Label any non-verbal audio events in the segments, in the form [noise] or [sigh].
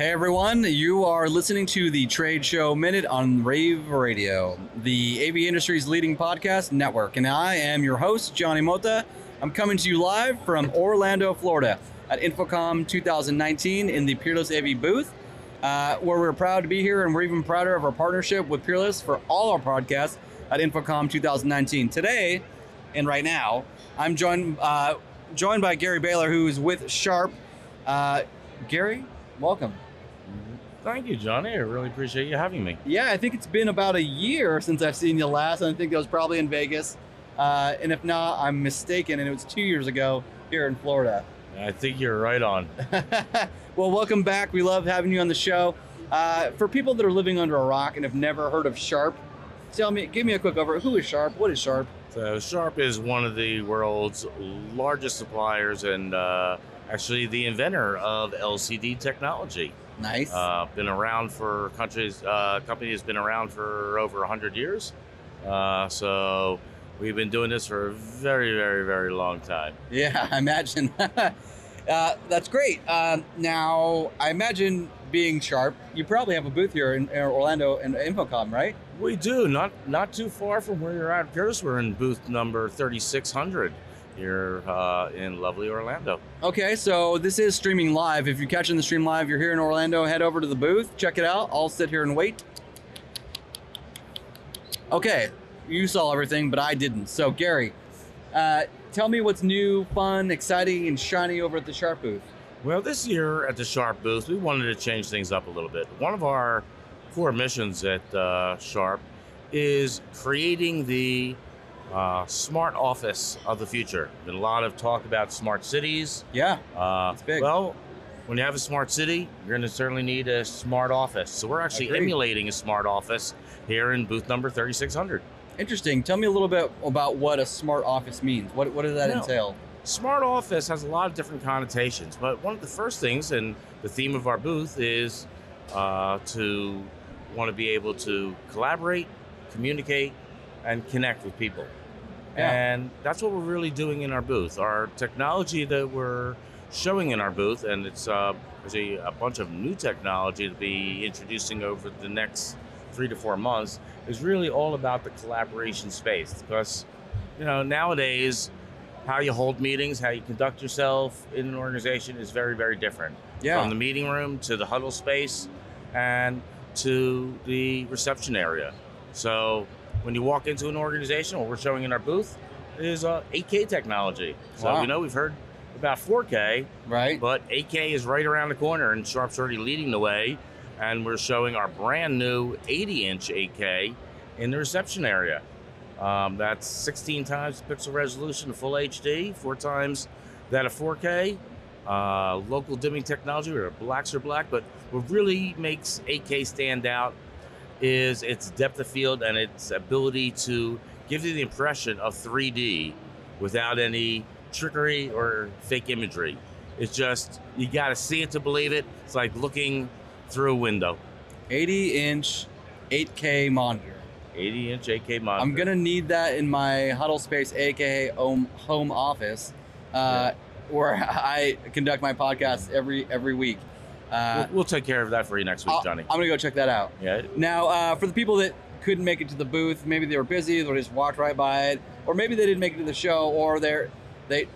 Hey everyone, you are listening to the Trade Show Minute on Rave Radio, the AV industry's leading podcast network. And I am your host, Johnny Mota. I'm coming to you live from Orlando, Florida at InfoComm 2019 in the Peerless AV booth, uh, where we're proud to be here and we're even prouder of our partnership with Peerless for all our podcasts at InfoComm 2019. Today and right now, I'm joined, uh, joined by Gary Bailer, who is with Sharp. Uh, Gary, welcome. Thank you, Johnny. I really appreciate you having me. Yeah, I think it's been about a year since I've seen you last, and I think that was probably in Vegas. Uh, and if not, I'm mistaken, and it was two years ago here in Florida. I think you're right on. [laughs] well, welcome back. We love having you on the show. Uh, for people that are living under a rock and have never heard of Sharp, tell me, give me a quick over. Who is Sharp? What is Sharp? So Sharp is one of the world's largest suppliers and uh, actually the inventor of LCD technology. Nice. Uh, been around for countries. Uh, company has been around for over hundred years. Uh, so we've been doing this for a very, very, very long time. Yeah, [laughs] I imagine. [laughs] uh, that's great. Um, now, I imagine being sharp, you probably have a booth here in, in Orlando and InfoComm, right? We do. Not not too far from where you're at, Pierce. We're in booth number thirty six hundred here uh, in lovely Orlando. Okay, so this is streaming live. If you're catching the stream live, you're here in Orlando, head over to the booth, check it out. I'll sit here and wait. Okay, you saw everything, but I didn't. So, Gary, uh, tell me what's new, fun, exciting, and shiny over at the Sharp booth. Well, this year at the Sharp booth, we wanted to change things up a little bit. One of our core missions at uh, Sharp is creating the uh, smart office of the future. Been a lot of talk about smart cities. Yeah, uh, it's big. Well, when you have a smart city, you're going to certainly need a smart office. So we're actually Agreed. emulating a smart office here in booth number 3600. Interesting. Tell me a little bit about what a smart office means. What, what does that No. entail? Smart office has a lot of different connotations, but one of the first things, and the theme of our booth is uh, to want to be able to collaborate, communicate, and connect with people. Yeah. And that's what we're really doing in our booth. Our technology that we're showing in our booth, and it's uh, there's a, a bunch of new technology to be introducing over the next three to four months, is really all about the collaboration space. Because, you know, nowadays, how you hold meetings, how you conduct yourself in an organization is very, very different. Yeah. From the meeting room to the huddle space and to the reception area. So when you walk into an organization, what we're showing in our booth is uh, 8K technology. So Wow. we know we've heard about 4K, right? but 8K is right around the corner, and Sharp's already leading the way. And we're showing our brand new 80 inch 8K in the reception area. Um, that's 16 times pixel resolution, full HD, four times that of 4K. Uh, local dimming technology, where blacks are black, but what really makes 8K stand out is its depth of field and its ability to give you the impression of 3D without any trickery or fake imagery. It's just, you got to see it to believe it. It's like looking through a window. 80 inch, 8K monitor. 80 inch 8K monitor. I'm gonna need that in my huddle space, aka home home office, uh, where [laughs] I conduct my podcast every every week. Uh, We'll, we'll take care of that for you next week, I'll- Johnny. I'm gonna go check that out. Yeah. Now, uh, for the people that couldn't make it to the booth, maybe they were busy, they just walked right by it, or maybe they didn't make it to the show, or they they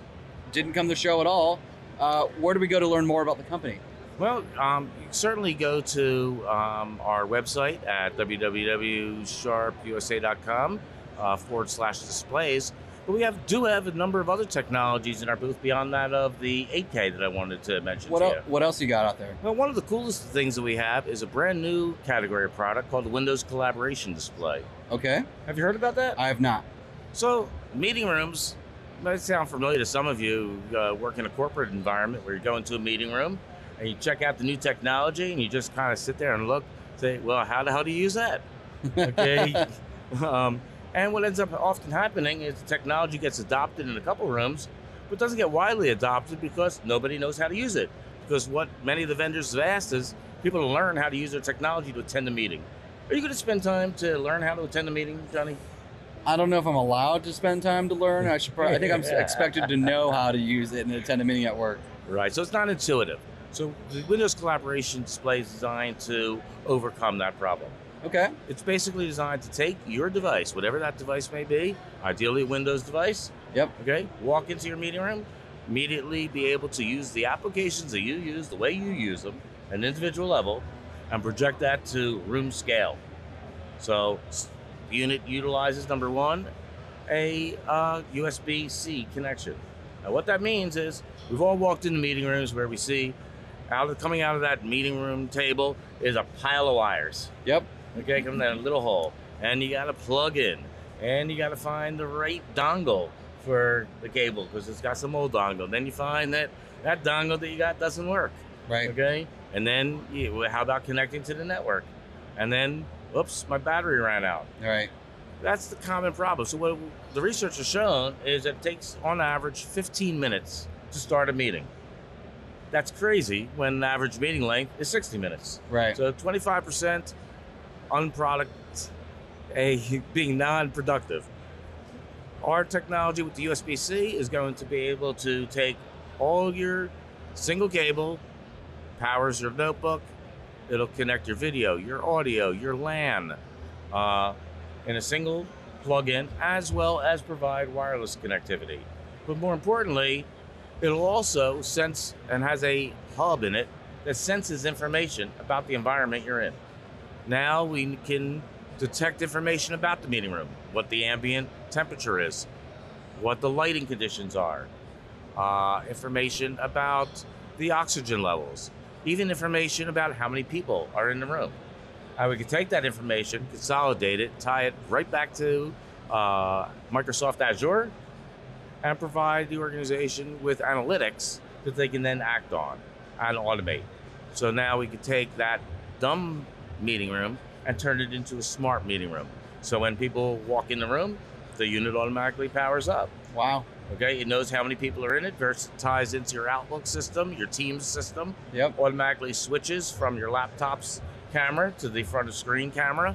didn't come to the show at all. Uh, where do we go to learn more about the company? Well, um, you certainly go to um, our website at www.sharpusa.com uh, forward slash displays. But we have do have a number of other technologies in our booth beyond that of the 8K that I wanted to mention What to el- you. what else you got out there? Well, one of the coolest things that we have is a brand new category of product called the Windows Collaboration Display. Okay, Have you heard about that? I have not. So, meeting rooms might sound familiar to some of you uh, work in a corporate environment where you go into a meeting room and you check out the new technology and you just kind of sit there and look, say, well, how the hell do you use that? [laughs] Okay. [laughs] um, and what ends up often happening is the technology gets adopted in a couple rooms, but doesn't get widely adopted because nobody knows how to use it. Because what many of the vendors have asked is people to learn how to use their technology to attend a meeting. Are you going to spend time to learn how to attend a meeting, Johnny? I don't know if I'm allowed to spend time to learn. I should. Probably, I think I'm [laughs] expected to know how to use it and attend a meeting at work. Right. So it's not intuitive. So the Windows collaboration display is designed to overcome that problem. Okay. It's basically designed to take your device, whatever that device may be, ideally a Windows device. Yep. Okay. Walk into your meeting room, immediately be able to use the applications that you use, the way you use them, at an individual level, and project that to room scale. So, unit utilizes number one, a uh, USB C connection. Now, what that means is we've all walked into meeting rooms where we see out of, coming out of that meeting room table is a pile of wires. Yep. Okay, come down a little hole, and you got to plug in, and you got to find the right dongle for the cable because it's got some old dongle. Then you find that that dongle that you got doesn't work. Right. Okay, and then you, how about connecting to the network? And then, oops, my battery ran out. Right. That's the common problem. So what the research has shown is it takes, on average, 15 minutes to start a meeting. That's crazy when average meeting length is 60 minutes. Right. So 25% unproduct, a being non-productive. Our technology with the USB-C is going to be able to take all your single cable, powers your notebook, it'll connect your video, your audio, your LAN uh, in a single plug-in, as well as provide wireless connectivity. But more importantly, it'll also sense and has a hub in it that senses information about the environment you're in. Now we can detect information about the meeting room, what the ambient temperature is, what the lighting conditions are, uh, information about the oxygen levels, even information about how many people are in the room. And we can take that information, consolidate it, tie it right back to uh, Microsoft Azure, and provide the organization with analytics that they can then act on and automate. So now we can take that dumb meeting room and turn it into a smart meeting room. So when people walk in the room, the unit automatically powers up. Wow. Okay, it knows how many people are in it, versus ties into your Outlook system, your Teams system, Yep. automatically switches from your laptop's camera to the front of screen camera,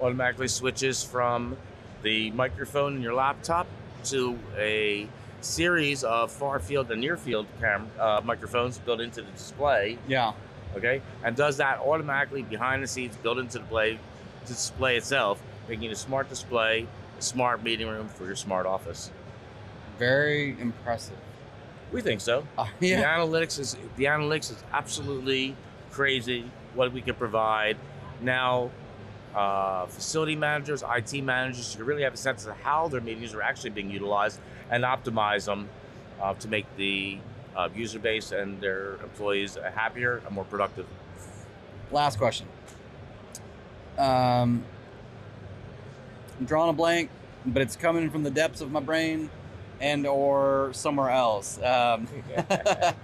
automatically switches from the microphone in your laptop to a series of far field and near field cam- uh, microphones built into the display Yeah. Okay, and does that automatically behind the scenes, built into the play, display itself, making a smart display, a smart meeting room for your smart office. Very impressive. We think so. Uh, The analytics is the analytics is absolutely crazy. What we can provide now. Uh, facility managers, IT managers, you really have a sense of how their meetings are actually being utilized and optimize them uh, to make the uh, user base and their employees happier and more productive. Last question. Um, I'm drawing a blank, but it's coming from the depths of my brain and or somewhere else. Um, [laughs] [laughs]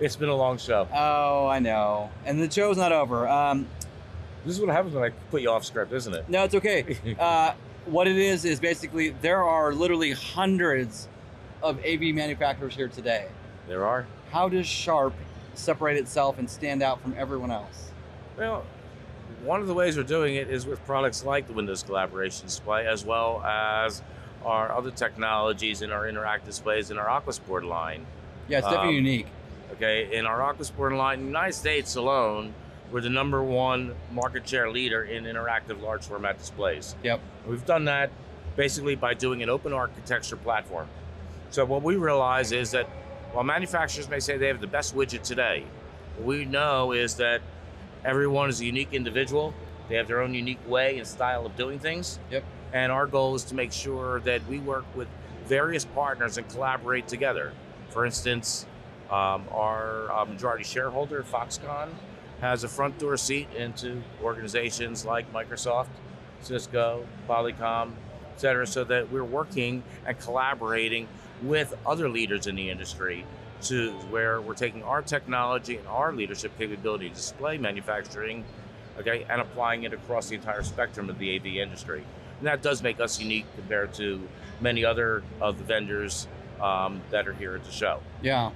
It's been a long show. oh, I know. And the show's not over. Um, This is what happens when I put you off script, isn't it? no, it's okay. [laughs] Uh, what it is is basically there are literally hundreds of AV manufacturers here today. There are. How does Sharp separate itself and stand out from everyone else? Well, one of the ways we're doing it is with products like the Windows Collaboration Display, as well as our other technologies in our interactive displays in our AQUOS BOARD line. Yeah, it's definitely Um, unique. Okay, in our AQUOS BOARD line, in the United States alone, we're the number one market share leader in interactive large format displays. Yep. We've done that basically by doing an open architecture platform. So what we realize is that while manufacturers may say they have the best widget today, what we know is that everyone is a unique individual. They have their own unique way and style of doing things. Yep. And our goal is to make sure that we work with various partners and collaborate together. For instance, um, our uh, majority shareholder, Foxconn, has a front door seat into organizations like Microsoft, Cisco, Polycom, et cetera, so that we're working and collaborating with other leaders in the industry to where we're taking our technology and our leadership capability, to display manufacturing, okay, and applying it across the entire spectrum of the AV industry. And that does make us unique compared to many other of the vendors um, that are here at the show. Yeah.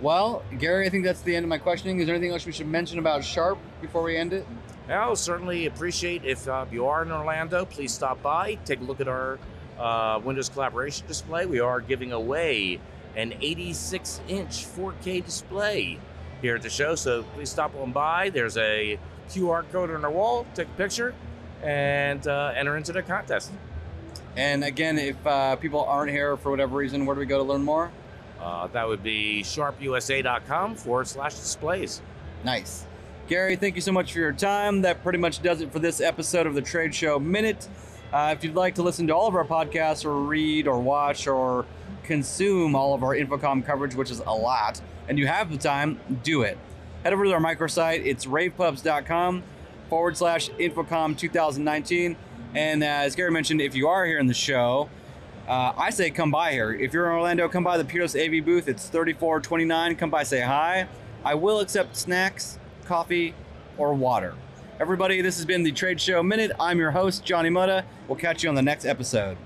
Well, Gary, I think that's the end of my questioning. Is there anything else we should mention about Sharp before we end it? I'll certainly appreciate if uh, you are in Orlando, please stop by, take a look at our uh, Windows collaboration display. We are giving away an 86 inch 4K display here at the show. So please stop on by. There's a QR code on our wall. Take a picture and uh, enter into the contest. And again, if uh, people aren't here for whatever reason, where do we go to learn more? Uh, that would be sharpusa.com forward slash displays. Nice. Gary, thank you so much for your time. That pretty much does it for this episode of the Trade Show Minute. Uh, if you'd like to listen to all of our podcasts or read or watch or consume all of our InfoComm coverage, which is a lot, and you have the time, do it. Head over to our microsite. It's ravepubs.com forward slash InfoComm 2019. And uh, as Gary mentioned, if you are here in the show, uh, I say come by here. If you're in Orlando, come by the Peerless AV booth. It's 3429. Come by, say hi. I will accept snacks, coffee, or water. Everybody, this has been the Trade Show Minute. I'm your host, Johnny Mota. We'll catch you on the next episode.